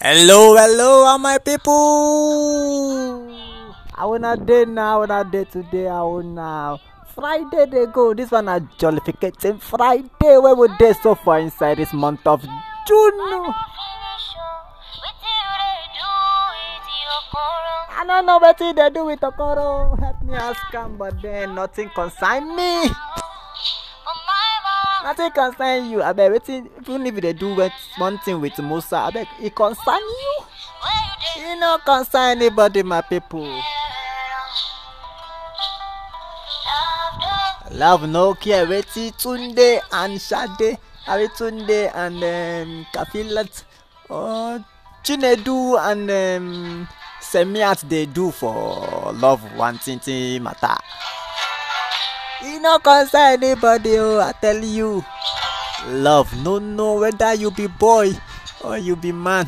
Hello, hello, all my people. I wanna day now, I wanna day today, I wanna Friday they go. This one a jollificating Friday where we day so far inside this month of June. I don't know what they do with Okoro. Help me ask them, but then nothing concern me. Nothing concern you. I bet waiting even if they do what- one thing with Musa, bet it concern you. You no concern anybody, my people. Love no care wetin Tunde and Sade, abi Tunde and um, Kafilat, or Chinedu and um, Semiat dey do for love one thing matter. E no concern anybody oh i tell you. Love no know whether you be boy or you be man.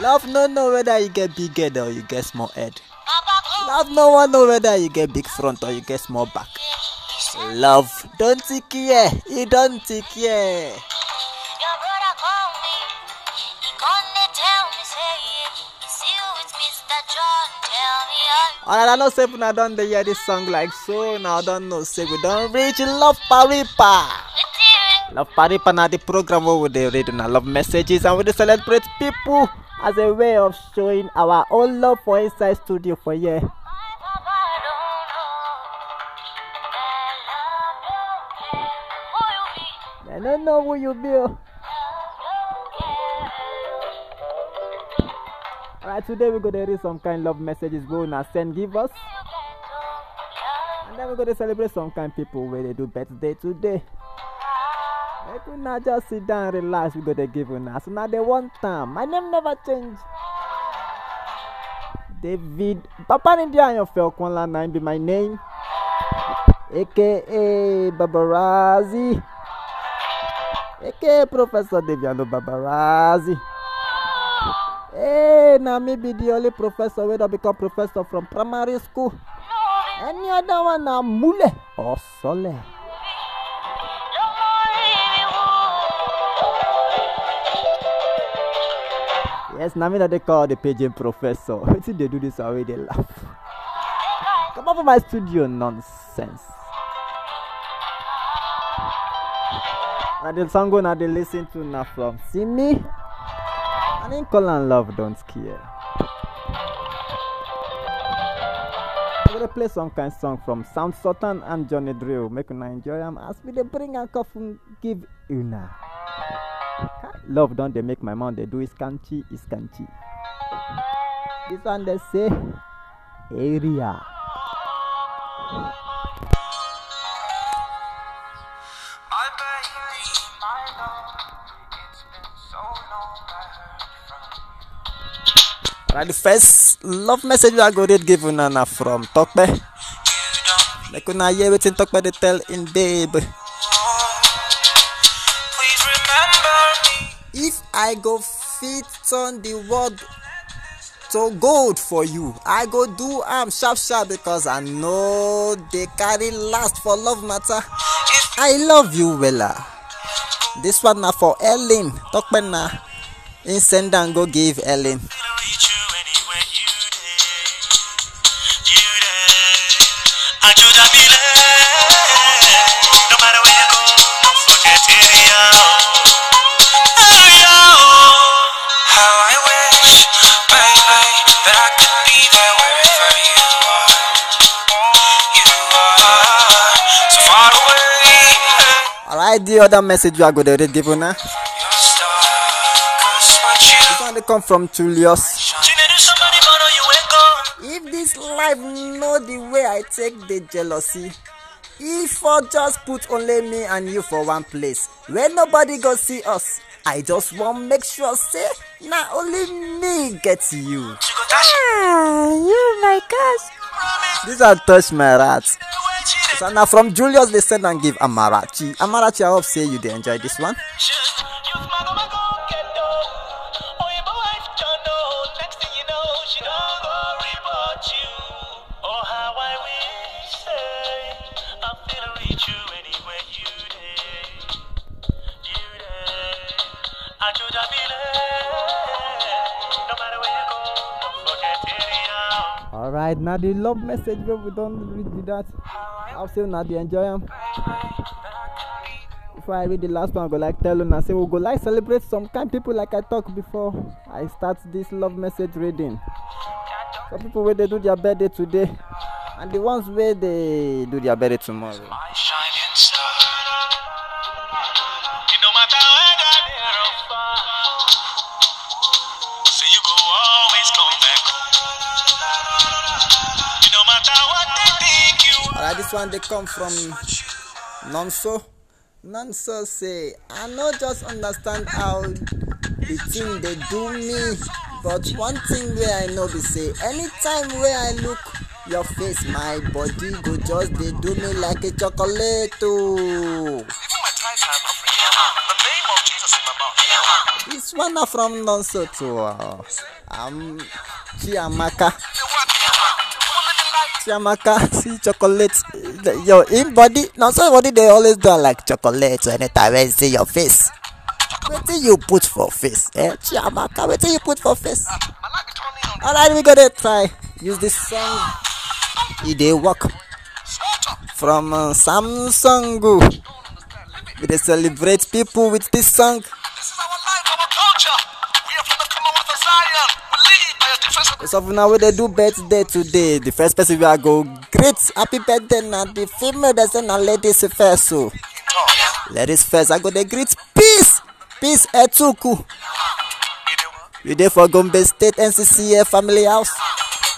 Love no know whether you get big head or you get small head. Love no one know whether you get big front or you get small back. Love don't care, e don't care. Alright, I know say una don dey hear this song like so, now I don't know say we don't reach Love Paripa. Love Paripa na the program we dey read una love messages and we dey celebrate people as a way of showing our own love for inside studio for. My papa don't know don't who you be. Oh. Alright, today we go dey read some kind love messages wey una send give us. And then we go to celebrate some kind people where they do birthday today. Make not just sit down, and relax. We go to give una. So now they one time. My name never change. David Papa India and your Felkonla nine be my name. AKA Babarazi. AKA Professor Deviano Babarazi. Hey, now me be the only professor wey don become professor from primary school. Any other one na mule or sole. Yes, na me that they call the paging professor. Wetin dey do this one wey dey laugh? Come up for my studio nonsense. Na the song una dey lis ten to na from Simi. And call am love don't care. I'm gonna play some kind song from Sound Sultan and Johnny Drille. Make una enjoy them as we dey bring am um, come give una. Love don't they make my mouth they do iskanchi iskanchi. This one they say area. Alright, the first love message I go read give Unana from Tokpe. Don't Make una hear wetin Tokpe dey tell im babe. please remember me. If I go fit turn the world to gold for you, I go do am sharp sharp because I know they carry last for love matter. I love you wella. This one na for Ellen. Tokpe na. Im send am go give Ellen. Alright, the other message we are going to read give una. You're stuck, 'cause what you This one come from Julius. You need somebody, but no, you ain't gone. If this life know the way I take the jealousy, if I just put only me and you for one place, where nobody go see us, I just want make sure say na only me get you. ah you my gosh. This one touch my rat. So now from Julius they send and give Amarachi. Amarachi, I hope say you dey enjoy this one. Alright, now the love message wey we don read with that. I'll say una dey enjoy am. Before I read the last one, I go like tell una say we go like celebrate some kind people like I talk before I start this love message reading. Some people wey dey do their birthday today and the ones wey dey do their birthday tomorrow. Come back. Alright, this one dey come from Nonso. Nonso say, I no just understand how the thing dey do me, but one thing wey I know be say, anytime wey I look your face, my body go just dey do me like a chocolate. Oh. Are. This one na from Nonso to uh, um, Chiamaka. Chiamaka, see chocolate. Your in body, Nonso body they always do like chocolate anytime I see your face. What do you put for face? Eh, Chiamaka, wetin you put for face? Alright, we gonna try use this song. E dey work from uh, Samsung. We dey celebrate people with this song. This is our life, our culture. We are from the Commonwealth of Zion. So for now dey do birthday today. The first person we are go greet happy birthday na the female say na ladies first so. tongue. Ladies first I go dey greet peace peace etuku. You dey for Gombe State NCCF family house.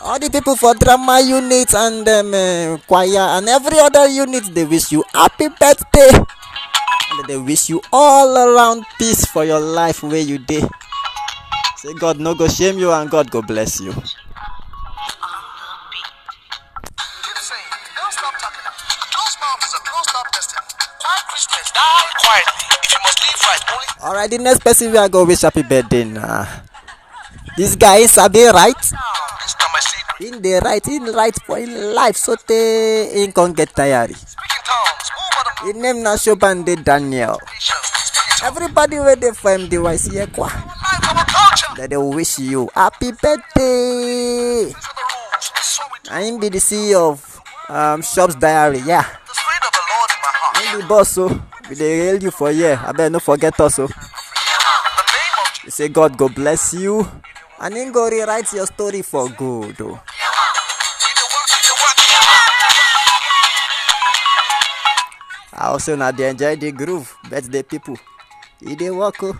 All the people for drama unit and um, uh, choir and every other unit they wish you happy birthday. And they wish you all around peace for your life where you dey. Say God no go shame you and God go bless you. A a right, Alright, the next person we are go wish happy birthday na. This guy is right. time I see In the right, in right for in life so te in con get tired. the name na Shobande Daniel. Everybody where they from the YC Ekwa. Life, our culture. That they wish you happy birthday. These are the rules. So we do. I am be the CEO of um, Shops Diary. Yeah. The spirit of the Lord in my heart. I'm the boss so we dey hail you for here. I better no forget us so. The We say God go bless you. And him go rewrite your story for good. Oh. We the work, we the work. I also na they enjoy the groove birthday people e dey work o.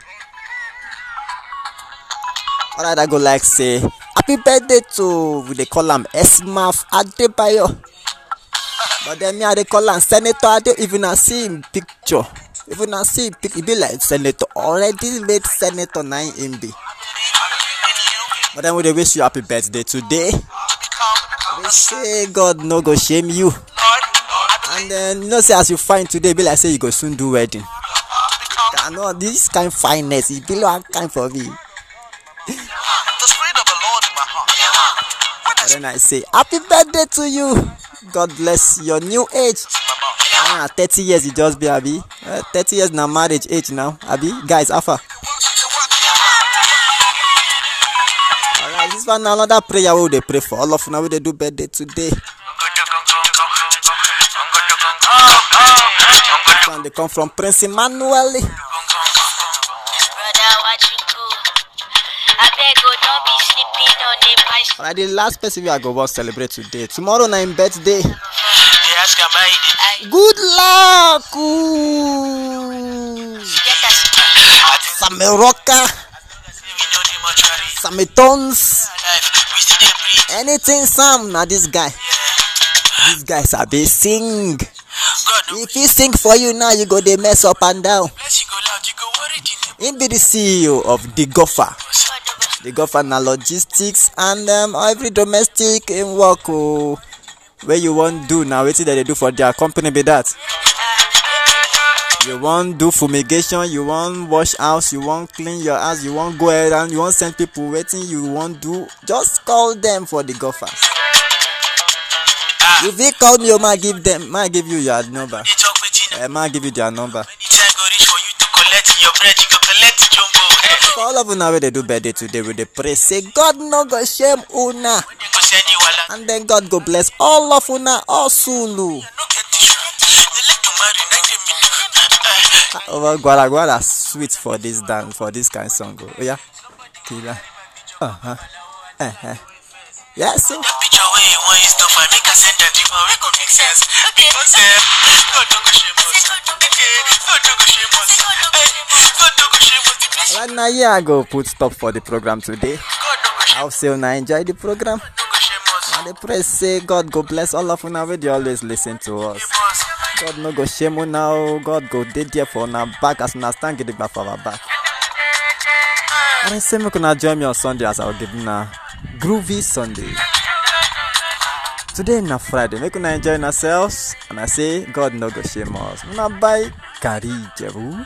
alright i go like say happy birthday to we dey call am esmaf adebayo. But then me i dey call am senator ade if una see him picture if una see him pic e be like senator already made senator na him be. But then we dey wish you happy birthday today. We say god no go shame you. And then you know say as you fine today e be like say you go soon do wedding. I know this kind fineness e be like kind for me then i say happy birthday to you. God bless your new age. Ah thirty years e just be abi. Uh, thirty years na marriage age now. Abi guys afa alright this one another prayer we dey pray for. All of una wey dey do birthday today. This one dey come from prince emmanuel. Alright the last person wey i go wan celebrate today tomorrow na him birthday. Yes, Kamaidi. good luck ooh. Get us. sameroka We know the mortuary. sametons dey anything sam na this guy this guy sabi sing if he sing for you now you go dey mess up and down him be the ceo of the gopher. The gopher na logistics and um, every domestic um, work o wey you wan do na wetin dem dey do for their company be that. You wan do fumigation you wan wash house you wan clean your house you wan go errand you wan send people wetin you wan do just call them for the gophers you fit call me o ma give them ma give you your number. Eh ma give you their number For all of una wey dey do birthday today, we dey pray say God no go shame una They go send you wala. and then God go bless all of una hustle. No get tissue. They like to marry, now they meet. Over gwara gwara sweet for this dance for this kind song. Oh yeah, killer. Uh huh. Uh huh. Yes. oh. That picture where you want is stuff, I make a send that to you, we go make sense. Because God no go shame us. Okay, God no go shame us. Now, yeah, I go put stop for the program today. Shame I'll say una enjoy the program. And the pray say God go bless all of una wey dey always listen to us. God no go shame una o. God go dey there for una back as una stand gidigba for our back. I say make una join me on Sunday as I give una groovy Sunday. Today na Friday, make una enjoy yourselves. And I say God no go shame us. Una buy Gary Jebu.